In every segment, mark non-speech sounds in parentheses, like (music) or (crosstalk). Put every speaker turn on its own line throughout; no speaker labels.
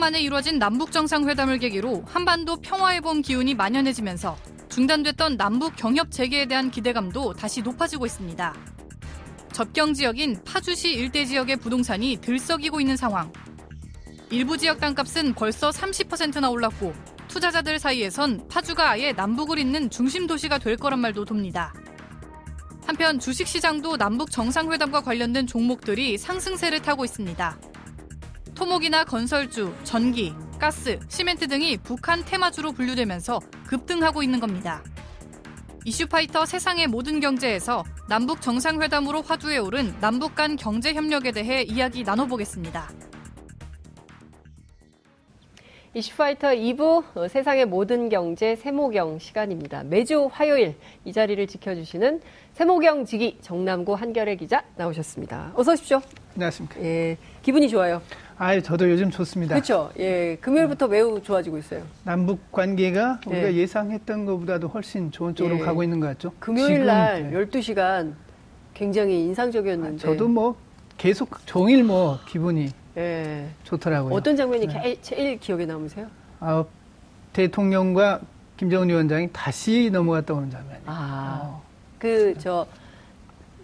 11년 만에 이루어진 남북 정상회담을 계기로 한반도 평화의 봄 기운이 만연해지면서 중단됐던 남북 경협 재개에 대한 기대감도 다시 높아지고 있습니다. 접경 지역인 파주시 일대 지역의 부동산이 들썩이고 있는 상황. 일부 지역 땅값은 벌써 30%나 올랐고 투자자들 사이에선 파주가 아예 남북을 잇는 중심 도시가 될 거란 말도 돕니다. 한편 주식시장도 남북 정상회담과 관련된 종목들이 상승세를 타고 있습니다. 토목이나 건설주, 전기, 가스, 시멘트 등이 북한 테마주로 분류되면서 급등하고 있는 겁니다. 이슈파이터 세상의 모든 경제에서 남북 정상회담으로 화두에 오른 남북 간 경제 협력에 대해 이야기 나눠보겠습니다.
이슈파이터 2부 어, 세상의 모든 경제 세모경 시간입니다. 매주 화요일 이 자리를 지켜주시는 세모경 지기 정남고 한결의 기자 나오셨습니다. 어서 오십시오.
안녕하십니까.
예, 기분이 좋아요.
아, 저도 요즘 좋습니다.
그렇죠. 예, 금요일부터 매우 좋아지고 있어요.
남북 관계가 우리가
네.
예상했던 것보다도 훨씬 좋은 쪽으로
예.
가고 있는 것 같죠.
금요일
지금,
날
네.
12시간 굉장히 인상적이었는데.
저도 뭐 계속 종일 뭐 기분이
예.
좋더라고요.
어떤 장면이
네.
게- 제일 기억에 남으세요?
아, 대통령과 김정은 위원장이 다시 넘어갔다 오는 장면.
아,
어.
그저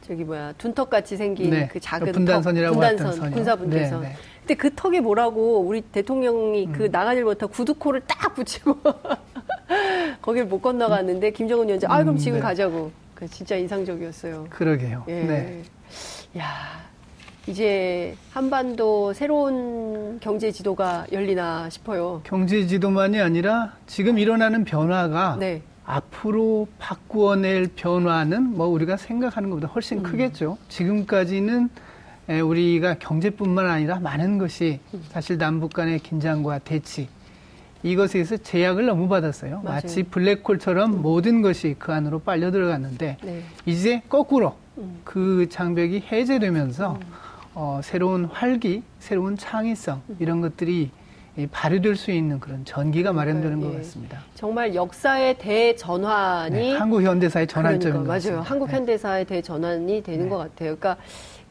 저기 뭐야 둔턱같이 생긴
네.
그 작은
분단선이라고
턱, 분단선. 군사 분계선.
네, 네.
근데 그 턱이 뭐라고 우리 대통령이
음.
그 나가질 못하고 구두코를 딱 붙이고 (laughs) 거길 못 건너갔는데 김정은 위원장 아 그럼
음,
지금
네.
가자고. 그 진짜 인상적이었어요.
그러게요.
예.
네.
야 이제 한반도 새로운 경제 지도가 열리나 싶어요.
경제 지도만이 아니라 지금 일어나는 변화가
네.
앞으로 바꾸어낼 변화는 뭐 우리가 생각하는 것보다 훨씬 크겠죠. 지금까지는 에, 우리가 경제뿐만 아니라 많은 것이 사실 남북 간의 긴장과 대치 이것에 의해서 제약을 너무 받았어요.
맞아요.
마치 블랙홀처럼 모든 것이 그 안으로 빨려 들어갔는데
네.
이제 거꾸로
음.
그 장벽이 해제되면서 어, 새로운 활기, 새로운 창의성 이런 것들이 이 발휘될 수 있는 그런 전기가 마련되는
그러니까요.
것
예.
같습니다.
정말 역사의 대전환이
네, 한국 현대사의 전환점인
그러니까,
것
맞아요. 한국
네.
현대사의 대전환이 되는
네.
것 같아요. 그러니까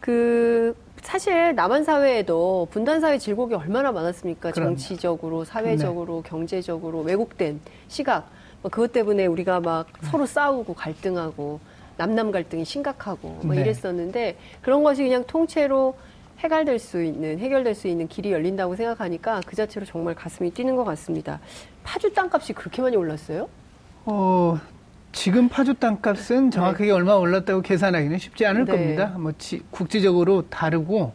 그 사실 남한 사회에도 분단 사회 질곡이 얼마나 많았습니까?
그럼요.
정치적으로, 사회적으로,
네.
경제적으로 왜곡된 시각. 뭐 그것 때문에 우리가 막
네.
서로 싸우고 갈등하고 남남 갈등이 심각하고 뭐
네.
이랬었는데 그런 것이 그냥 통째로 해결될 수 있는 해결될 수 있는 길이 열린다고 생각하니까 그 자체로 정말 가슴이 뛰는 것 같습니다. 파주 땅값이 그렇게 많이 올랐어요?
어, 지금 파주 땅값은 정확하게 얼마 올랐다고 계산하기는 쉽지 않을
네.
겁니다. 뭐 지- 국지적으로 다르고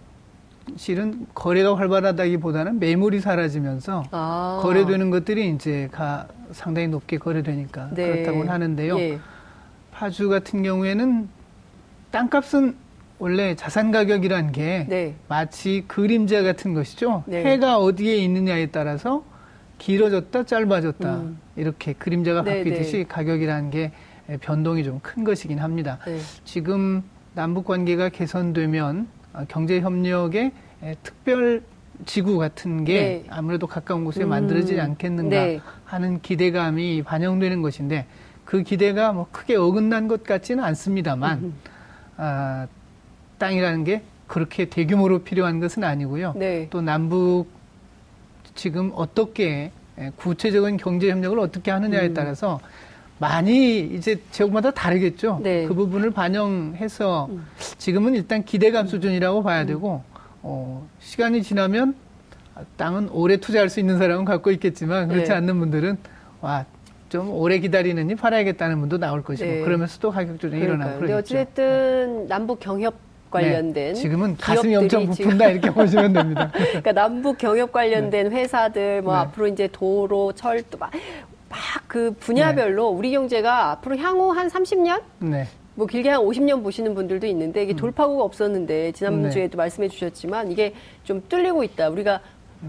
실은 거래가 활발하다기보다는 매물이 사라지면서
아.
거래되는 것들이 이제 가 상당히 높게 거래되니까
네.
그렇다고는 하는데요.
예.
파주 같은 경우에는 땅값은 원래 자산 가격이란 게
네.
마치 그림자 같은 것이죠.
네.
해가 어디에 있느냐에 따라서 길어졌다 짧아졌다
음.
이렇게 그림자가
네,
바뀌듯이
네.
가격이라는 게 변동이 좀 큰 것이긴 합니다.
네.
지금 남북 관계가 개선되면 어, 경제 협력의 에, 특별 지구 같은 게
네.
아무래도 가까운 곳에
음.
만들어지지 않겠는가
네.
하는 기대감이 반영되는 것인데 그 기대가 뭐 크게 어긋난 것 같지는 않습니다만
음.
아, 땅이라는 게 그렇게 대규모로 필요한 것은 아니고요.
네.
또 남북 지금 어떻게 에, 구체적인 경제 협력을 어떻게 하느냐에
음.
따라서 많이 이제 지역마다 다르겠죠.
네.
그 부분을 반영해서
음.
지금은 일단 기대감 수준이라고 봐야 되고 어, 시간이 지나면 땅은 오래 투자할 수 있는 사람은 갖고 있겠지만 그렇지
네.
않는 분들은 와. 좀 오래 기다리느니 팔아야겠다는 분도 나올 것이고
네.
그러면서 또 가격 조정이 일어나고 그러겠죠.
어찌됐든 남북 경협 관련된
네, 지금은 가슴이
기업들이
엄청 부푼다 이렇게 (laughs) 보시면 됩니다.
그러니까 남북 경협 관련된 회사들 뭐
네.
앞으로 이제 도로, 철도 막 막그 분야별로 우리 경제가 앞으로 향후 한 30년
네.
뭐 길게 한 50년 보시는 분들도 있는데 이게 돌파구가 없었는데 지난주에도 말씀해 주셨지만 이게 좀 뚫리고 있다. 우리가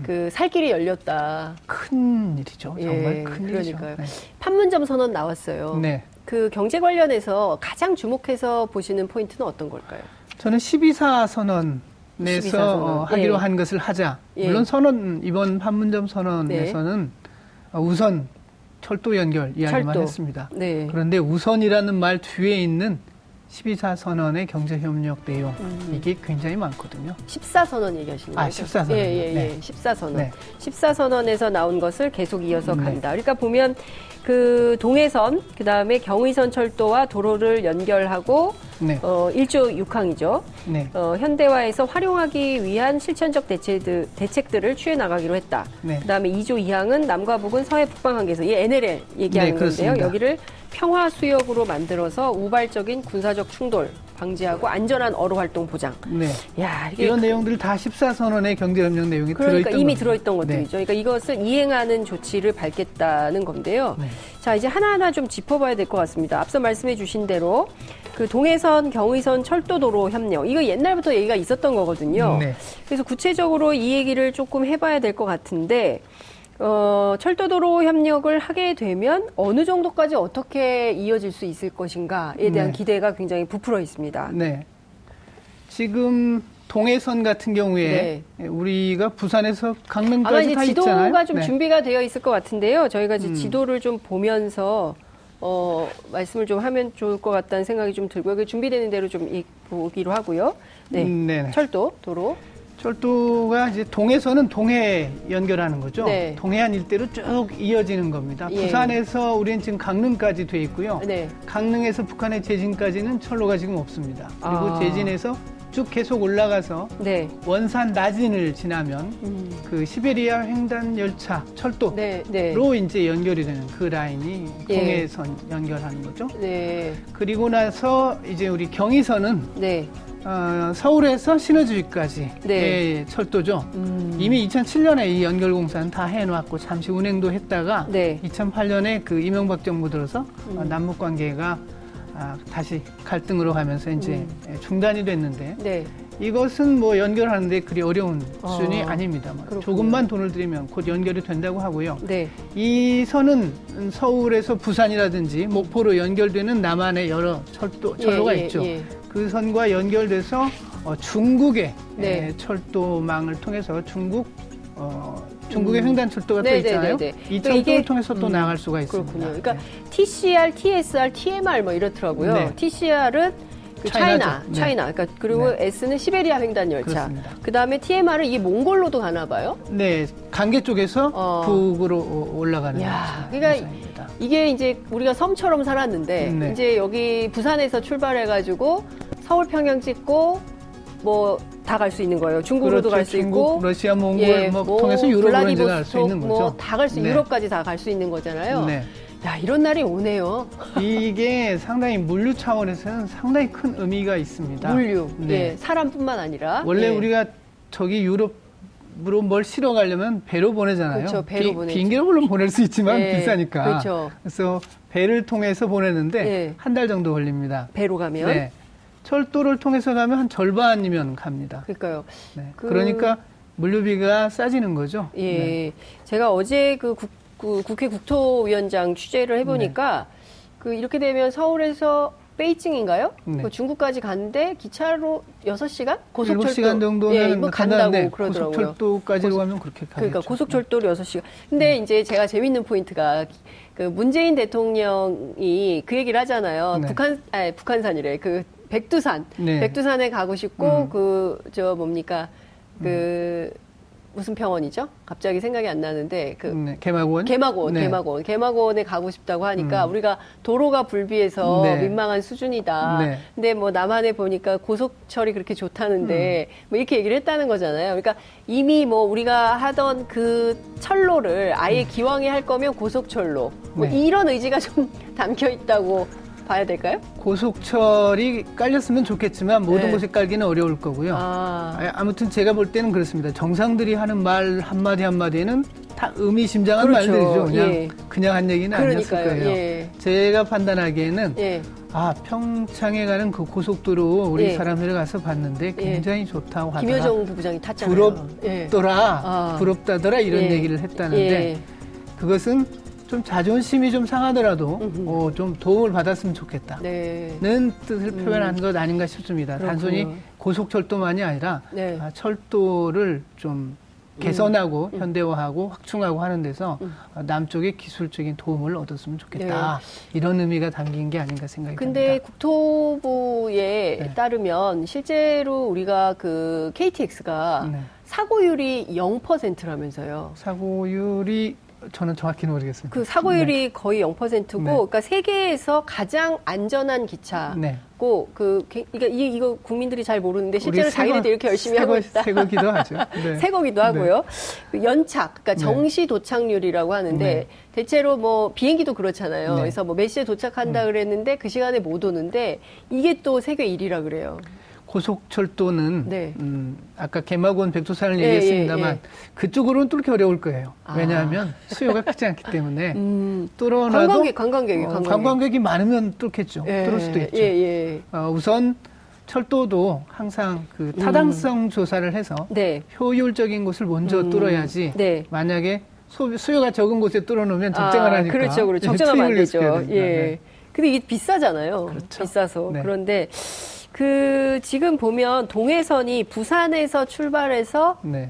그살 길이 열렸다.
큰 일이죠. 정말
예,
큰 일이죠.
그러니까요. 판문점 선언 나왔어요.
네.
그 경제 관련해서 가장 주목해서 보시는 포인트는 어떤 걸까요?
저는 12사 선언에서
12사 선언.
어, 하기로
예.
한 것을 하자.
예.
물론 선언 이번 판문점 선언에서는 어, 우선 철도 연결 이야기만
철도.
했습니다.
네.
그런데 우선이라는 말 뒤에 있는 12사 선언의 경제협력 내용
음.
이게 굉장히 많거든요.
14 선언 얘기하시는 거예요?
아, 14 선언.
예, 예, 예.
네.
14 선언.
네.
14 선언에서 나온 것을 계속 이어서
네.
간다. 그러니까 보면 그 동해선, 그 다음에 경의선 철도와 도로를 연결하고
네,
어, 1조 6항이죠.
네,
어, 현대화에서 활용하기 위한 실천적 대책들, 대책들을 취해 나가기로 했다.
네.
그다음에 2조 2항은 남과 북은 서해 북방 관계에서 이 NLL 얘기하는
네,
건데요. 여기를 평화 수역으로 만들어서 우발적인 군사적 충돌 방지하고 안전한 어로 활동 보장.
네.
야, 이게
이런 내용들이 다 14선언의 경제협력 내용이
그러니까
들어있던
이미. 들어있던
네.
것들이죠. 그러니까 이것을 이행하는 조치를 밟겠다는 건데요.
네.
자, 이제 하나하나 좀 짚어봐야 될 것 같습니다. 앞서 말씀해 주신 대로 그 동해선, 경의선 철도도로 협력. 이거 옛날부터 얘기가 있었던 거거든요.
네.
그래서 구체적으로 이 얘기를 조금 해봐야 될 것 같은데, 어, 철도도로 협력을 하게 되면 어느 정도까지 어떻게 이어질 수 있을 것인가에 대한
네.
기대가 굉장히 부풀어 있습니다.
네. 지금 동해선 같은 경우에 우리가 부산에서
아마
강릉까지
이제
다
지도가
있잖아요.
좀
네.
준비가 되어 있을 것 같은데요. 저희가 이제
음.
지도를 좀 보면서 어, 말씀을 좀 하면 좋을 것 같다는 생각이 좀 들고요. 그 준비되는 대로 좀 이- 보기로 하고요. 네.
음, 네네.
철도, 도로.
철도가 이제 동해선은 동해 연결하는 거죠.
네.
동해안 일대로 쭉 이어지는 겁니다.
예.
부산에서 우리는 지금 강릉까지 돼 있고요.
네.
강릉에서 북한의 제진까지는 철로가 지금 없습니다. 그리고
아.
제진에서 쭉 계속 올라가서
네.
원산 나진을 지나면
음.
그 시베리아 횡단 열차 철도로
네. 네.
이제 연결이 되는 그 라인이
예.
동해선 연결하는 거죠.
네.
그리고 나서 이제 우리 경의선은
네.
어, 서울에서 신의주기까지
네.
의 철도죠.
음.
이미 2007년에 이 연결 공사는 다 해놓았고 잠시 운행도 했다가
네.
2008년에 그 이명박 정부 들어서
음.
어, 남북 관계가 아, 다시 갈등으로 가면서 이제
음.
예, 중단이 됐는데
네.
이것은 뭐 연결하는데 그리 어려운
어,
수준이 아닙니다. 뭐. 조금만 돈을 들이면 곧 연결이 된다고 하고요.
네.
이 선은 서울에서 부산이라든지 목포로 연결되는 남한의 여러 철도 철로가
예, 예,
있죠.
예.
그 선과 연결돼서 어, 중국의
네.
에, 철도망을 통해서 중국 어, 중국의
음.
횡단 철도가
네,
또 있잖아요.
네, 네, 네.
이 철도를 통해서 또
음,
나갈 수가 있습니다.
그렇군요. 그러니까
네.
TCR, TSR, TMR 뭐 이렇더라고요.
네.
TCR은 그.
차이나, 네.
차이나. 그러니까 그리고
네.
S는 시베리아 횡단 열차.
그
다음에 TMR은 이게 몽골로도 가나 봐요.
네, 강계 쪽에서
어.
북으로 오- 올라가는
야,
차
그러니까
노선입니다.
이게 이제 우리가 섬처럼 살았는데
네.
이제 여기 부산에서 출발해가지고 서울 평양 찍고 뭐 다 갈 수 있는 거예요. 중국으로도
그렇죠.
갈수
중국,
있고,
러시아, 몽골
예,
뭐
뭐
통해서 유럽으로 이제 갈수
블라디보스톡
있는 거죠.
뭐 다 갈 수,
네.
유럽까지 다 갈 수 있는 거잖아요.
네.
야 이런 날이 오네요.
이게 상당히 물류 차원에서는 상당히 큰 의미가 있습니다.
물류,
네.
예, 사람뿐만 아니라
원래
예.
우리가 저기 유럽 으로 뭘 실어 가려면 배로 보내잖아요.
그렇죠, 배로
비,
보내죠.
비행기로 물론 보낼 수 있지만
예,
비싸니까.
그렇죠.
래서 배를 통해서 보내는데
예.
한달 정도 걸립니다.
배로 가면
네. 철도를 통해서 가면 한 절반이면 갑니다.
그러니까요.
네.
그-
그... 러니까 물류비가 싸지는 거죠.
예,
네.
제가 어제 그, 국, 그 국회 국토위원장 취재를 해보니까 그 이렇게 되면 서울에서 베이징인가요?
네.
그 중국까지 가는데 기차로 6시간? 고속철도
7시간 정도면
예, 뭐 간다고 그러더라고요.
고속철도까지로
고속-
가면 그렇게 가겠죠.
그러니까 고속철도로 6시간. 근데 이제 제가 재밌는 포인트가 그 문재인 대통령이 그 얘기를 하잖아요.
네.
북한, 아니, 북한산이래. 그 백두산.
네.
백두산에 가고 싶고,
음.
그, 저 뭡니까. 그, 무슨 병원이죠? 갑자기 생각이 안 나는데, 그,
네, 개마고원.
개마고원,
네.
개마고원. 개마고원에 가고 싶다고 하니까
음.
우리가 도로가 불비해서
네.
민망한 수준이다.
네.
근데 뭐 남한에 보니까 고속철이 그렇게 좋다는데
음.
뭐 이렇게 얘기를 했다는 거잖아요. 그러니까 이미 뭐 우리가 하던 그 철로를 아예 기왕에 할 거면 고속철로 뭐
음. 네.
이런 의지가 좀 (laughs) 담겨 있다고 봐야 될까요?
고속철이 깔렸으면 좋겠지만 모든
네.
곳에 깔기는 어려울 거고요.
아,
아, 아무튼 제가 볼 때는 그렇습니다. 정상들이 하는 말 한마디 한마디에는 다 의미심장한
그렇죠.
말들이죠. 그냥,
예.
그냥 한 얘기는 아니었을
그러니까요.
거예요.
예.
제가 판단하기에는
예.
아 평창에 가는 그 고속도로 우리
예.
사람들이 가서 봤는데 굉장히 좋다고 하더라.
김효정 부부장이 탔잖아요. 예.
부럽더라,
아.
부럽다더라 이런
예.
얘기를 했다는데
예.
그것은 좀 자존심이 좀 상하더라도. 어, 좀 도움을 받았으면 좋겠다.
네.
는 뜻을 표현한 것 아닌가 싶습니다.
그렇군요.
단순히 고속철도만이 아니라
네.
아, 철도를 좀 개선하고
음.
현대화하고 확충하고 하는 데서
음.
어, 남쪽의 기술적인 도움을 얻었으면 좋겠다. 이런 의미가 담긴 게 아닌가 생각이
네. 근데
듭니다.
국토부에
네.
따르면 실제로 우리가 그 KTX가
네.
사고율이 0%라면서요.
사고율이 저는 정확히는 모르겠습니다.
그 사고율이 거의 0%고,
네.
그러니까 세계에서 가장 안전한 기차고,
네.
그, 게- 이거, 이- 이거 국민들이 잘 모르는데 실제로 자기네들 이렇게 열심히 하고
새거-
있다.
새거기도 하죠. (laughs) 네.
새 거기도 하고요. 그 연착, 그러니까
네.
정시 도착률이라고 하는데
네.
대체로 뭐 비행기도 그렇잖아요.
네.
그래서 뭐 몇 시에 도착한다 그랬는데 그 시간에 못 오는데 이게 또 세계 1위라 그래요.
고속철도는
네.
음, 아까 개마고원 백두산을
예,
얘기했습니다만
예, 예.
그쪽으로는 뚫기 어려울 거예요.
아.
왜냐하면 수요가 크지 않기 때문에 (laughs)
음,
뚫어놔도
관광객, 관광객이
어,
관광객.
관광객이 많으면 뚫겠죠.
예,
뚫을 수도 있죠.
예, 예.
어, 우선 철도도 항상 그 타당성 조사를 해서
네.
효율적인 곳을 먼저
음,
뚫어야지
네.
만약에 소, 수요가 적은 곳에 뚫어놓으면 적정을
아,
하니까
그렇죠, 그렇죠. 적정하면 안 되죠.
예. 네.
근데 이게 비싸잖아요.
그렇죠.
비싸서.
네.
그런데 그 지금 보면 동해선이 부산에서 출발해서
네.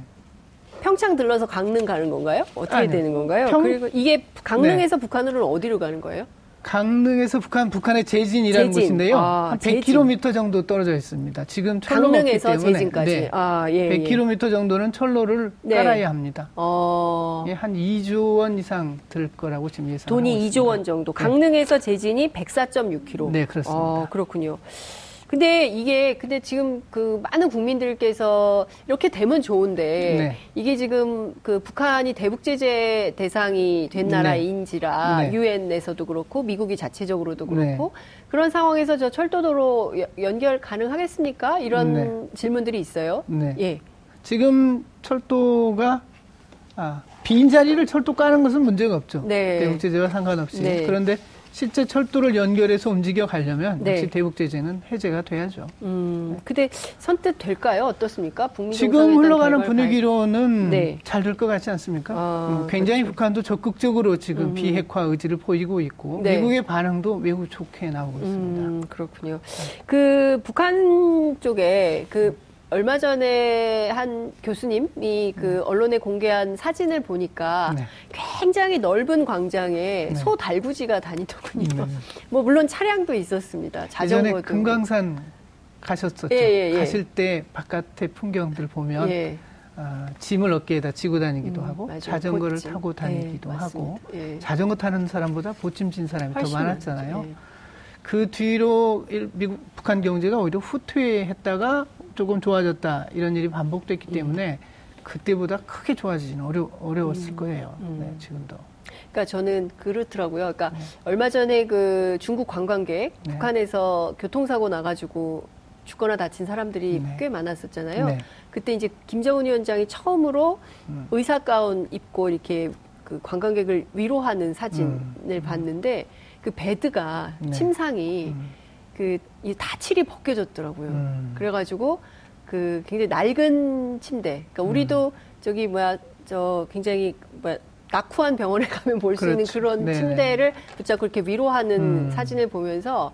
평창 들러서 강릉 가는 건가요? 어떻게
아니요.
되는 건가요?
평-
그리고 이게 강릉에서 북한으로는 어디로 가는 거예요?
강릉에서 북한, 북한의 제진이라는
제진.
곳인데요.
아,
한
제진.
100km 정도 떨어져 있습니다. 지금 철로가 없기
강릉에서
때문에
제진까지.
네.
아, 예. 예.
100km 정도는 철로를
네.
깔아야 합니다.
어.
이게 한 2조 원 이상 들 거라고 지금 예상하고
돈이
있습니다.
2조 원 정도. 강릉에서 제진이 104.6km.
네, 그렇습니다.
어, 그렇군요. 근데 이게 근데 지금 그 많은 국민들께서 이렇게 되면 좋은데
네.
이게 지금 그 북한이 대북 제재 대상이 된
네.
나라인지라
네.
유엔에서도 그렇고 미국이 자체적으로도 그렇고
네.
그런 상황에서 저 철도도로 여- 연결 가능하겠습니까? 이런
네.
질문들이 있어요.
네.
예.
지금 철도가 아, 빈 자리를 철도 까는 것은 문제가 없죠.
네.
대북 제재와 상관없이.
네.
그런데 실제 철도를 연결해서 움직여 가려면
네.
역시 대북 제재는 해제가 돼야죠.
음. 근데 선뜻 될까요? 어떻습니까? 북미
지금 흘러가는 분위기로는
네.
잘될 것 같지 않습니까?
아,
음, 굉장히
그렇죠.
북한도 적극적으로 지금
음.
비핵화 의지를 보이고 있고
네.
미국의 반응도 매우 좋게 나오고 있습니다.
음, 그렇군요. 그 북한 쪽에 그 얼마 전에 한 교수님이 그 언론에 공개한 사진을 보니까
네.
굉장히 넓은 광장에
네.
소 달구지가 다니더군요.
네. (laughs)
뭐 물론 차량도 있었습니다.
예전에
자전거도.
금강산 가셨었죠.
예, 예, 예.
가실 때 바깥의 풍경들 보면
예.
아, 짐을 어깨에다 지고 다니기도
음,
하고
맞아요.
자전거를
보찜.
타고 다니기도
예,
하고.
예.
자전거 타는 사람보다 보찜 진 사람이 더 많았잖아요. 그 뒤로 일- 미국 북한 경제가 오히려 후퇴했다가 조금 좋아졌다 이런 일이 반복됐기
음.
때문에 그때보다 크게 좋아지지는 어려, 어려웠을 거예요.
음.
네, 지금도.
그러니까 저는 그렇더라고요. 그러니까 얼마 전에 그 중국 관광객
네.
북한에서 교통사고 나가지고 죽거나 다친 사람들이
네.
꽤 많았었잖아요.
네.
그때 이제 김정은 위원장이 처음으로
음.
의사 가운 입고 이렇게 그 관광객을 위로하는 사진을
음.
봤는데 그 베드가
네.
침상이
음.
그이 다칠이 벗겨졌더라고요.
음.
그래가지고 그 굉장히 낡은 침대. 그러니까 우리도
음.
저기 뭐야 저 굉장히 뭐야 낙후한 병원에 (laughs) 가면 볼 수 있는
그렇죠.
그런
네네.
침대를 붙잡고 이렇게 위로하는
음.
사진을 보면서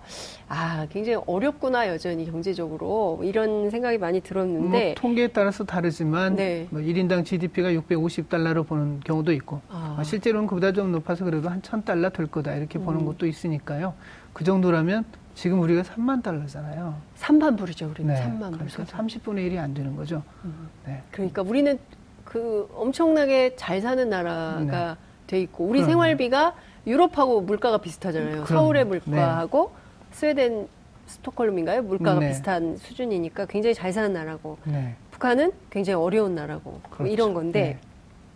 아 굉장히 어렵구나 여전히 경제적으로 이런 생각이 많이 들었는데
뭐 통계에 따라서 다르지만
네.
뭐 1인당 GDP가 650달러로 보는 경우도 있고
아.
아, 실제로는 그보다 좀 높아서 그래도 한 1000달러 될 거다 이렇게 보는
음.
것도 있으니까요. 그 정도라면 지금 우리가 3만 달러잖아요.
3만 불이죠 우리는
네.
3만 불.
그러니까 30분의 1이 안 되는 거죠.
음.
네.
그러니까 우리는 그 엄청나게 잘 사는 나라가 돼 있고 우리
네. 그럼요.
생활비가 유럽하고 물가가 비슷하잖아요.
그럼요.
서울의 물가하고 스웨덴 스톡홀름인가요? 물가가
네.
비슷한 수준이니까 굉장히 잘 사는 나라고
네.
북한은 굉장히 어려운 나라고 뭐
그렇죠.
이런 건데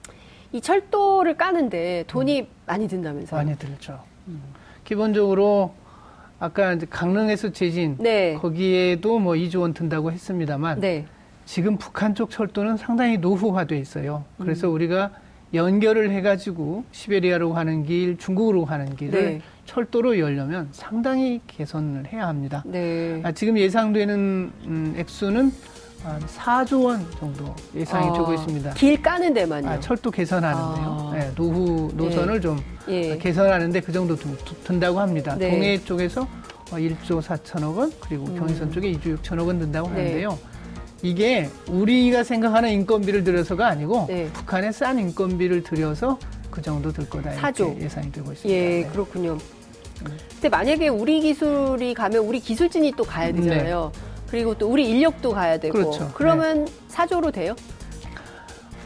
네.
이 철도를 까는데 돈이 많이 든다면서요?
많이 들죠. 기본적으로 아까 강릉에서 제진
네.
거기에도 뭐 2조 원 든다고 했습니다만
네.
지금 북한 쪽 철도는 상당히 노후화돼 있어요. 그래서
음.
우리가 연결을 해가지고 시베리아로 가는 길, 중국으로 가는 길을
네.
철도로 열려면 상당히 개선을 해야 합니다.
네.
아, 지금 예상되는 음, 액수는 한 4조 원 정도 예상이
아,
되고 있습니다.
길 까는 데만요.
아, 철도 개선하는데요.
아.
네, 노후 노선을 좀
예.
개선하는데 그 정도 든- 든다고 합니다.
네.
동해 쪽에서 어, 1조 4천억 원 그리고
음.
경의선 쪽에 2조 6천억 원 든다고
네.
하는데요. 이게 우리가 생각하는 인건비를 들여서가 아니고
네.
북한의 싼 인건비를 들여서 그 정도 들 거다
사조.
이렇게 예상이 되고 있습니다.
예,
네.
그렇군요. 근데 만약에 우리 기술이 가면 우리 기술진이 또 가야 되잖아요. 그리고 또 우리 인력도 가야 되고.
네. 그렇죠.
그러면 사조로 돼요?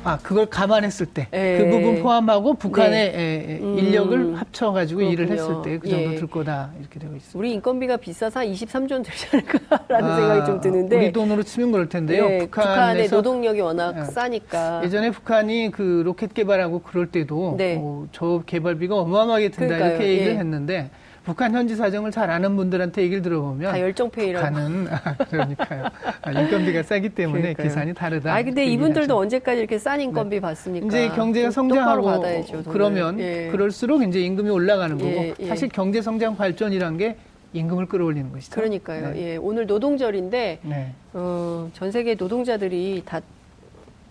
아 그걸 감안했을 때그
예.
부분 포함하고 북한의
네.
에, 에,
음,
인력을 합쳐가지고 일을 했을
그렇군요.
때그 정도
예.
들 거다 이렇게 되고 있습니다.
우리 인건비가 비싸서 한 23조는 되지 않을까라는 생각이 좀 드는데.
아, 우리 돈으로 치면 그럴 텐데요.
예, 북한의 노동력이 워낙
예.
싸니까.
예전에 북한이 그 로켓 개발하고 그럴 때도
네.
어, 저 개발비가 어마어마하게 든다
그러니까요.
이렇게 얘기를
예.
했는데 북한 현지 사정을 잘 아는 분들한테 얘기를 들어보면
다 열정페이라고.
북한은 아, 그러니까요. 아, 인건비가 싸기 때문에
그러니까요.
계산이 다르다.
아 근데 이분들도
얘기하죠.
언제까지 이렇게 싼 인건비 받습니까?
이제 경제가 성장하고
받아야죠.
그러면
예.
그럴수록 이제 임금이 올라가는 거고
예, 예.
사실 경제 성장 발전이란 게 임금을 끌어올리는 것이죠.
그러니까요.
네.
예, 오늘 노동절인데
네.
어, 전 세계 노동자들이 다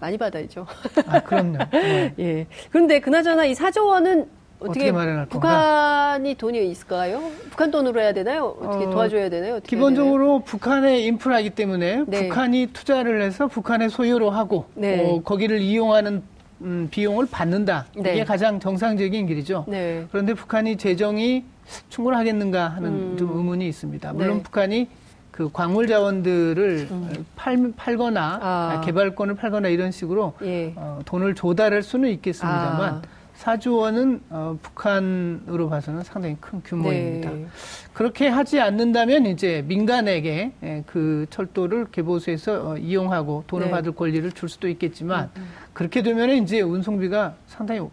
많이 받아야죠.
아, 그럼요. (laughs) 네.
예. 그런데 그나저나 이 4조 원은 어떻게,
어떻게 마련할 건가?
북한이 돈이 있을까요? 북한 돈으로 해야 되나요? 어떻게
어,
도와줘야 되나요? 어떻게
기본적으로 북한의 인프라이기 때문에
네.
북한이 투자를 해서 북한의 소유로 하고
네.
어, 거기를 이용하는 음, 비용을 받는다.
네.
이게 가장 정상적인 길이죠.
되나요? 네.
그런데 북한이 재정이 충분하겠는가 하는
음.
좀 의문이 있습니다. 물론
네.
북한이 그 광물 자원들을 팔, 팔거나
아.
개발권을 팔거나 이런 식으로
예.
어, 돈을 조달할 수는 있겠습니다만
아.
4조 원은 어, 북한으로 봐서는 상당히 큰 규모입니다.
네.
그렇게 하지 않는다면 이제 민간에게 예, 그 철도를 개보수해서 어, 이용하고 돈을
네. 음,
받을 권리를 줄 수도 있겠지만 그렇게 되면 이제 운송비가 상당히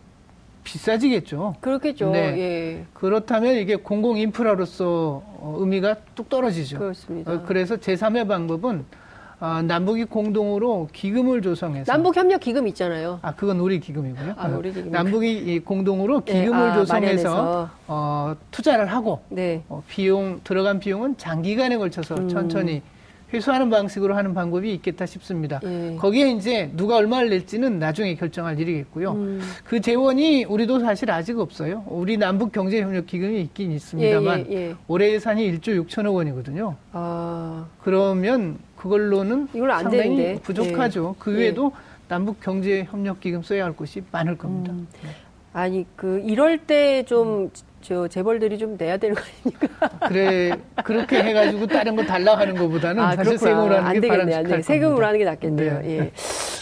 비싸지겠죠.
그렇겠죠.
네.
예.
그렇다면 이게 공공 인프라로서 어, 의미가 뚝 떨어지죠.
그렇습니다.
어, 그래서 제3의 방법은 어, 남북이 공동으로 기금을 조성해서
남북 협력 기금 있잖아요.
아 그건 우리 기금이고요.
아, 우리 기금.
남북이 이 공동으로
네,
기금을
아,
조성해서. 어, 투자를 하고
네.
어, 비용 들어간 비용은 장기간에 걸쳐서
음.
천천히 회수하는 방식으로 하는 방법이 있겠다 싶습니다.
예.
거기에 이제 누가 얼마를 낼지는 나중에 결정할 일이겠고요.
음.
그 재원이 우리도 사실 아직 없어요. 우리 남북 경제 협력 기금이 있긴
예,
있습니다만
예, 예.
올해 예산이 1조 6천억 원이거든요.
아,
그러면 그걸로는
이걸 안
상당히
되는데.
부족하죠. 그
예.
외에도 남북 경제 협력 기금 써야 할 곳이 많을 겁니다.
음. 아니 그 이럴 때좀저 재벌들이 좀 내야 되는 거 아닙니까? (laughs)
그래 그렇게 해가지고 다른 거 달라 하는 것보다는
아,
사실. 세금으로 하는
안
게
되겠네, 안 되겠네. 세금으로
겁니다.
하는 게 낫겠네요.
네.
예.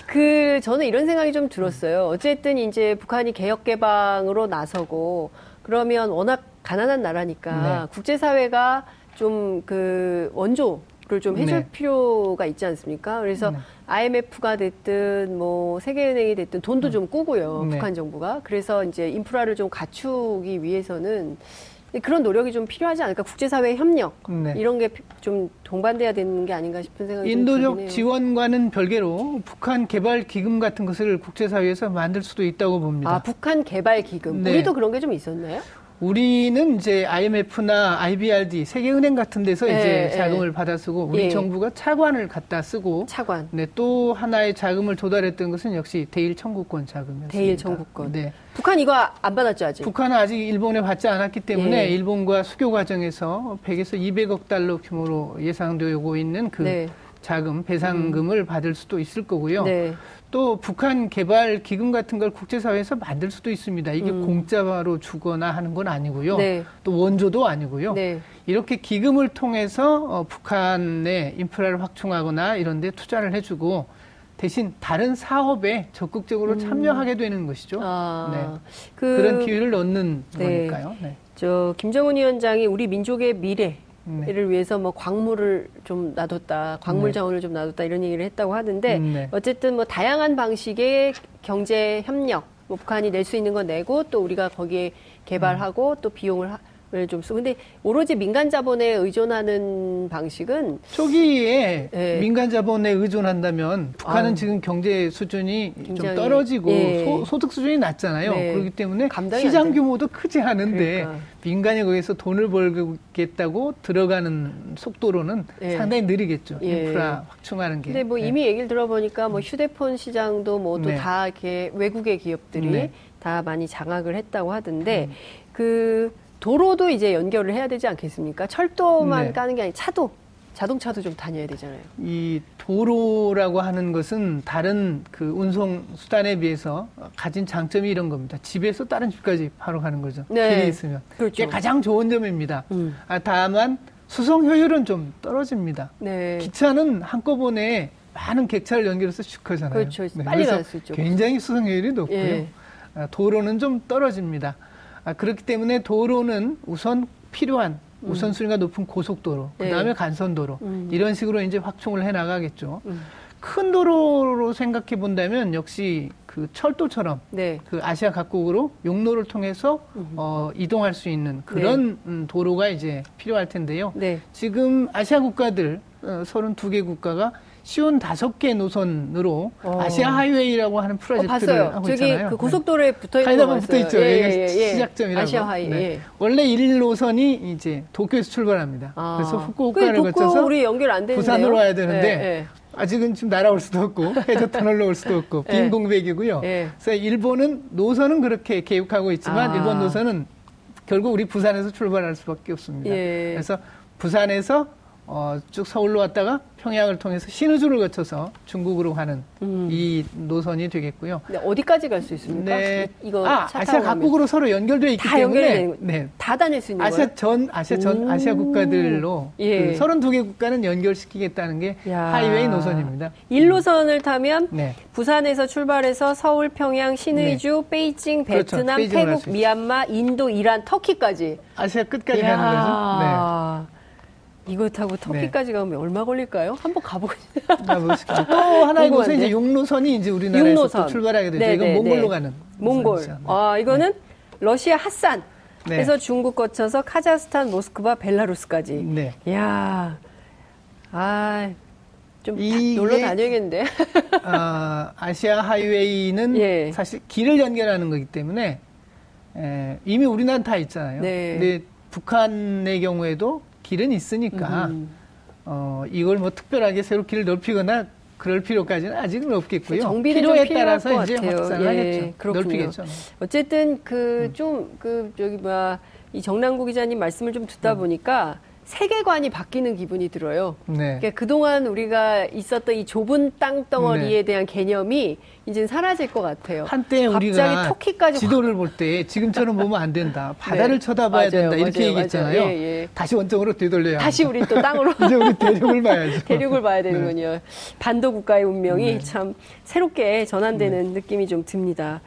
그 저는 이런 생각이 좀 들었어요. 어쨌든 이제 북한이 개혁 개방으로 나서고 그러면 워낙 가난한 나라니까
네.
국제사회가 좀 그 원조 를 좀 해줄
네.
필요가 있지 않습니까? 그래서
네.
IMF가 됐든 뭐 세계은행이 됐든 돈도 좀 꾸고요.
네.
북한 정부가. 그래서 이제 인프라를 좀 갖추기 위해서는 그런 노력이 좀 필요하지 않을까? 국제사회 협력
네.
이런 게 좀 동반돼야 되는 게 아닌가 싶은 생각이 좀
인도적
해요.
지원과는 별개로 북한 개발 기금 같은 것을 국제사회에서 만들 수도 있다고 봅니다.
아 북한 개발 기금
네.
우리도 그런 게 좀 있었나요?
우리는 이제 IMF나 IBRD 세계은행 같은 데서
예,
이제
예.
자금을 받아 쓰고 우리
예.
정부가 차관을 갖다 쓰고
차관
네, 또 하나의 자금을 조달했던 것은 역시 대일 청구권 자금이었습니다.
대일 청구권.
네.
북한 이거 안 받았죠 아직?
북한은 아직 일본에 받지 않았기 때문에
예.
일본과 수교 과정에서 100에서 200억 달러 규모로 예상되고 있는 그
네.
자금 배상금을 받을 수도 있을 거고요.
네.
또 북한 개발 기금 같은 걸 국제사회에서 만들 수도 있습니다. 이게
음.
공짜로 주거나 하는 건 아니고요.
네.
또 원조도 아니고요.
네.
이렇게 기금을 통해서 어, 북한의 인프라를 확충하거나 이런 데 투자를 해주고 대신 다른 사업에 적극적으로 참여하게 되는 것이죠.
음. 아,
네.
그,
그런 기회를 얻는
네.
거니까요. 네.
저 김정은 위원장이 우리 민족의 미래 를
네.
위해서 뭐 광물을 좀 놔뒀다, 광물
네.
자원을 좀 놔뒀다 이런 얘기를 했다고 하는데
음, 네.
어쨌든 뭐 다양한 방식의 경제 협력, 뭐 북한이 낼 수 있는 거 내고 또 우리가 거기에 개발하고 또 비용을 을 좀 쓰고 근데 오로지 민간 자본에 의존하는 방식은
초기에
네.
민간 자본에 의존한다면 북한은
아유.
지금 경제 수준이 좀
굉장히,
떨어지고
예.
소, 득 수준이 낮잖아요.
네.
그렇기 때문에 시장. 규모도 크지 않은데
그러니까.
민간이 거기서 돈을 벌겠다고 들어가는 속도로는
예.
상당히 느리겠죠.
예.
인프라 확충하는 게.
근데 뭐
네.
이미 얘기를 들어보니까 뭐 휴대폰 시장도 뭐또
네.
다 이렇게 외국의 기업들이
네.
다 많이 장악을 했다고 하던데 그 도로도 이제 연결을 해야 되지 않겠습니까? 철도만
네.
까는 게 아니라 차도 자동차도 좀 다녀야 되잖아요.
이 도로라고 하는 것은 다른 그 운송 수단에 비해서 가진 장점이 이런 겁니다. 집에서 다른 집까지 바로 가는 거죠.
네.
길이 있으면.
그렇죠.
그게 가장 좋은 점입니다.
음.
아, 다만 수송 효율은 좀 떨어집니다.
네.
기차는 한꺼번에 많은 객차를 연결해서 슉 하잖아요.
그렇죠. 빨리
그래서
갈수 있죠.
굉장히 수송 효율이 높고요.
예.
아, 도로는 좀 떨어집니다. 아, 그렇기 때문에 도로는 우선 필요한 우선순위가 높은 고속도로,
예.
그다음에 간선도로
음.
이런 식으로 이제 확충을 해 나가겠죠.
음.
큰 도로로 생각해 본다면 역시 그 철도처럼
네.
그 아시아 각국으로 육로를 통해서 어, 이동할 수 있는 그런 음, 도로가 이제 필요할 텐데요.
네.
지금 아시아 국가들 어, 32개 국가가 쉰다섯 개 노선으로
어.
아시아 하이웨이라고 하는
어,
프로젝트를
봤어요.
하고
저기
있잖아요. 네.
그 고속도로에 붙어 있는 거.
붙어 있죠.
예,
여기가
예, 예.
시작점이라고.
아시아 하이.
네.
예.
원래 1노선이 이제 도쿄에서 출발합니다.
아.
그래서
그
후쿠오카를 거쳐서
우리 연결 안 되는데요.
부산으로 와야 되는데
예, 예.
아직은 지금 날아올 수도 없고 (laughs) 해저 터널로 올 수도 없고
예.
빈 공백이고요.
예.
그래서 일본은 노선은 그렇게 계획하고 있지만
아.
일본 노선은 결국 우리 부산에서 출발할 수밖에 없습니다.
예.
그래서 부산에서 어, 쭉 서울로 왔다가 평양을 통해서 신의주를 거쳐서 중국으로 가는
음.
이 노선이 되겠고요.
네, 어디까지 갈 수 있습니까?
네.
이- 이거
아,
가면.
각국으로 서로 연결되어 있기
다
때문에 네.
다 다닐 수 있는
아시아
거예요?
전 아시아 전
오.
아시아 국가들로
예.
그 32개 국가는 연결시키겠다는 게
야.
하이웨이 노선입니다.
1노선을 타면
네.
부산에서 출발해서 서울, 평양, 신의주, 베이징,
그렇죠.
베트남,
할수
태국. 미얀마, 인도, 이란, 터키까지.
아시아 끝까지 가는 거죠.
이야, 이거 타고 터키까지 가면 얼마 걸릴까요? 한번 가보고 싶어요. (laughs)
네. 가보시죠. 또 하나의
궁금한데?
이제 6노선이 이제 우리나라에서
6노선.
또 출발하게 되죠.
네,
이건
네,
몽골로
네.
가는
몽골.
네.
아, 이거는 러시아 핫산.
네.
그래서 중국 거쳐서 카자흐스탄, 모스크바, 벨라루스까지.
네.
이야, 아, 좀다
이게-
놀러 다녀야겠는데. (laughs)
아, 아시아 하이웨이는
예.
사실 길을 연결하는 거기 때문에 에, 이미 우리나라는 다 있잖아요.
네.
근데 북한의 경우에도 길은 있으니까
음.
어, 이걸 뭐 특별하게 새로 길을 넓히거나 그럴 필요까지는 아직은 없겠고요.
좀
필요에 따라서
것
이제. 확산을
예,
하겠죠.
그렇군요.
넓히겠죠.
어쨌든 그
음.
좀그 저기 뭐야 이 정남구 기자님 말씀을 좀 듣다 보니까 세계관이 바뀌는 기분이 들어요.
네.
그러니까 그동안 우리가 있었던 이 좁은 땅덩어리에 대한 개념이 이제 사라질 것 같아요.
한때 우리가
터키까지 확-
지도를 볼 때 지금처럼 보면 안 된다. (laughs) 바다를
네.
쳐다봐야
맞아요,
된다. 이렇게
맞아요,
얘기했잖아요.
맞아요. 예, 예.
다시 원점으로 되돌려야
다시. 우리 또 땅으로 (laughs)
이제 우리 대륙을 봐야죠. (laughs)
대륙을 봐야 되는군요. 반도 국가의 운명이
네.
참 새롭게 전환되는 느낌이 좀 듭니다.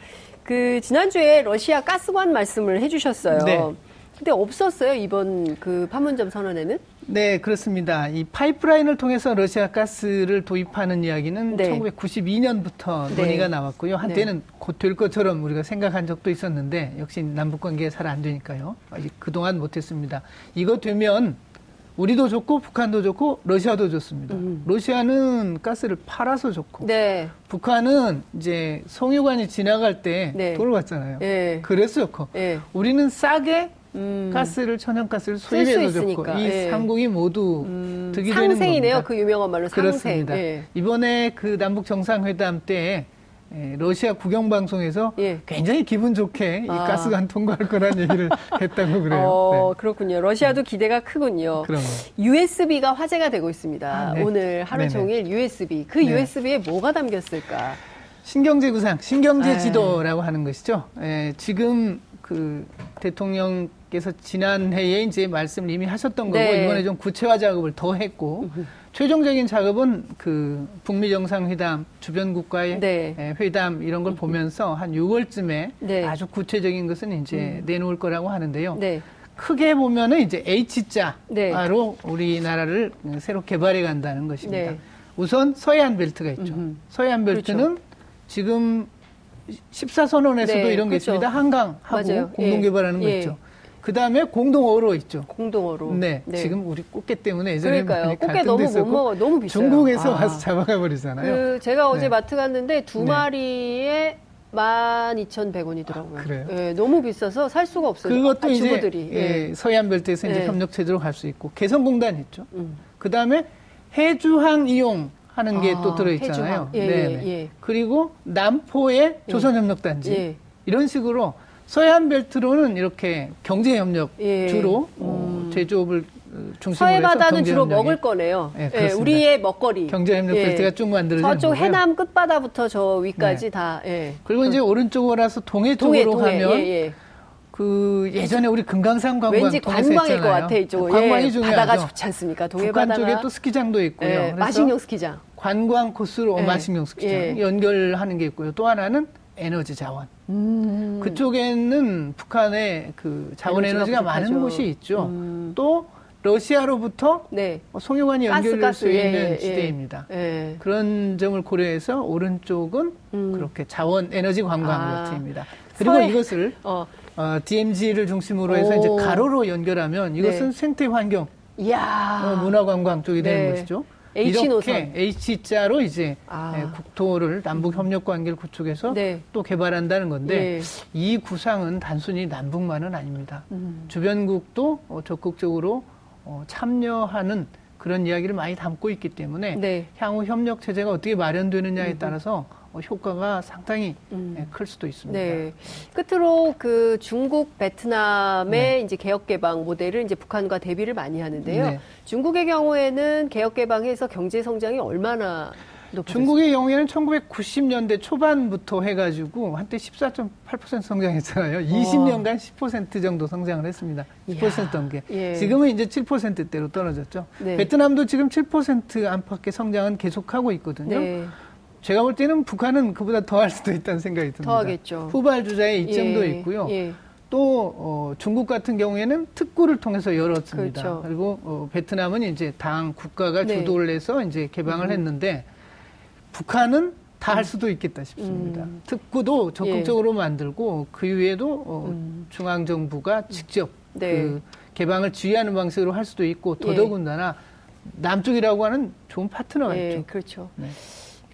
그 지난주에 러시아 가스관 말씀을 해주셨어요.
네.
근데 없었어요 이번 그 판문점 선언에는?
네, 그렇습니다. 이 파이프라인을 통해서 러시아 가스를 도입하는 이야기는
네.
1992년부터
네.
논의가 나왔고요. 한때는 곧될 것처럼 우리가 생각한 적도 있었는데 역시 남북 관계가 잘안 되니까요. 그동안 못했습니다. 이거 되면 우리도 좋고 북한도 좋고 러시아도 좋습니다.
음.
러시아는 가스를 팔아서 좋고
네.
북한은 이제 송유관이 지나갈 때
네.
받잖아요.
예.
그래서 좋고
예.
우리는 싸게
음.
가스를 천연가스를 수입해서 좋고 이
예.
삼국이 모두
음,
득이 되는
상생이네요.
겁니다.
그 유명한 말로 상생.
그렇습니다.
예.
이번에 그 남북 정상회담 때 에, 러시아 국영 방송에서
예.
굉장히 기분 좋게 이
아.
가스관 통과할 거란 얘기를 (laughs) 했다고 그래요.
어, 그렇군요. 러시아도 기대가 크군요.
네. 그럼요.
USB가 화제가 되고 있습니다.
아, 네.
오늘 하루
네네.
종일 USB. 그
네.
USB에 뭐가 담겼을까?
신경제 구상, 신경제
에이.
지도라고 하는 것이죠. 에, 지금 그 대통령께서 지난해에 이제 말씀을 이미 하셨던 거고
네.
이번에 좀 구체화 작업을 더 했고 최종적인 작업은 그 북미 정상회담 주변 국가의
네.
에, 회담 이런 걸 보면서 한 6월쯤에
네.
아주 구체적인 것은 이제 내놓을 거라고 하는데요.
네.
크게 보면은 이제 H자로
네.
우리나라를 새로 개발해 간다는 것입니다.
네.
우선 서해안 벨트가 있죠.
음흠.
서해안 벨트는 지금 14선언에서도
네,
이런 게
그렇죠.
있습니다. 한강하고
맞아요.
공동
예.
개발하는 거
예.
있죠. 그 다음에 공동어로 있죠.
공동어로.
네, 지금 우리 꽃게 때문에 예전에
그러니까요. 꽃게 너무 못 먹어. 너무 비싸요.
중국에서
아.
와서 잡아가 버리잖아요.
그 제가 어제
네.
마트 갔는데 두
네.
마리에 12,100원이더라고요.
아, 그래요?
예, 너무 비싸서 살 수가 없어요.
그것도
아,
이제
주부들이. 예.
예, 서해안 벨트에서 이제
네.
협력 체제로 갈 수 있고 개성공단 있죠.
음.
그 다음에 해주항 이용 하는 게
아,
또 들어 있잖아요.
해주항. 예, 예, 예.
그리고 남포의 조선협력단지
예.
이런 식으로 서해안 벨트로는 이렇게 경제협력
예.
주로 어,
음.
제조업을 중심으로
서해
해서
바다는 주로 먹을 거네요.
예,
예. 우리의 먹거리.
경제협력
예.
벨트가 쭉
저쪽
거고요.
해남 끝바다부터 저 위까지
네.
다. 예.
그리고 이제 오른쪽으로 와서 동해 쪽으로
동해.
가면
예, 예.
그 예전에 우리 금강산 관광
왠지 관광일 것. 같아 이쪽.
관광이
예,
중요하죠.
바다가 좋지 않습니까? 동해
북한
바다가.
쪽에 또 스키장도 있고요.
예, 마식령 스키장.
관광 코스로
예.
마식령 스키장
예.
연결하는 게 있고요. 또 하나는 에너지 자원.
음.
그쪽에는 북한의 그 자원
에너지가
에너지가 많은. 곳이 있죠.
음.
또 러시아로부터
네.
송유관이
가스,
연결될
가스.
수
예,
있는
예,
시대입니다.
예.
그런 점을 고려해서 오른쪽은
음.
그렇게 자원 에너지 관광
아.
루트입니다. 그리고
서해-
이것을
어.
어, DMZ를 중심으로 해서
오.
이제 가로로 연결하면 이것은
네.
생태 환경. 어, 문화 관광 쪽이 되는
네.
것이죠.
H.
이렇게 H자로 이제
아.
예, 국토를 남북 협력 관계를 구축해서
네.
또 개발한다는 건데
예.
이 구상은 단순히 남북만은 아닙니다.
음.
주변국도 어, 적극적으로 어, 참여하는 그런 이야기를 많이 담고 있기 때문에
네. 음.
향후 협력 체제가 어떻게 마련되느냐에 따라서 어, 효과가 상당히
음.
예, 클 수도 있습니다.
네. 끝으로 그 중국, 베트남의
네.
이제 개혁 개방 모델을 이제 북한과 대비를 많이 하는데요.
네.
중국의 경우에는 개혁 개방해서 경제 성장이 얼마나?
중국의 경우에는 1990년대 초반부터 해가지고 한때 14.8% 성장했잖아요. 20년간 10% 정도 성장을 했습니다. 10% 넘게.
예.
지금은 이제 7%대로 떨어졌죠.
네.
베트남도 지금 7% 안팎의 성장은 계속하고 있거든요.
네.
제가 볼 때는 북한은 그보다 더 할 수도 있다는 생각이 듭니다.
더 하겠죠.
후발 주자의 이점도
예,
있고요.
예.
또 어, 중국 같은 경우에는 특구를 통해서 열었습니다.
그렇죠.
리고 어, 베트남은 이제 당 국가가
네.
주도를 해서 이제 개방을 했는데 북한은 다 할 수도 있겠다 싶습니다.
음.
특구도 적극적으로 만들고 그 이후에도 어,
음.
중앙 정부가 직접
네.
그 개방을 지휘하는 방식으로 할 수도 있고
예.
더더군다나 남쪽이라고 하는 좋은 파트너가
예,
있죠.
그렇죠.
네.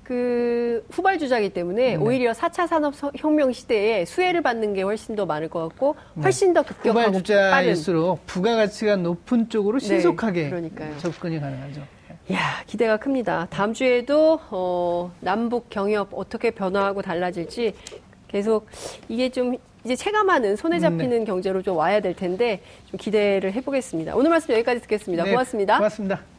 그 후발주자이기 때문에
네.
오히려 4차 산업혁명 시대에 수혜를 받는 게 훨씬 더 많을 것 같고 훨씬 더 급격하고
후발주자일수록 부가가치가 높은 쪽으로
네,
신속하게
그러니까요.
접근이 가능하죠.
야 기대가 큽니다. 다음 주에도 어, 남북 경협 어떻게 변화하고 달라질지 계속 이게 좀 이제 체감하는 손에
음,
잡히는 경제로 좀 와야 될 텐데 좀 기대를 해보겠습니다. 오늘 말씀 여기까지 듣겠습니다.
네,
고맙습니다.
고맙습니다.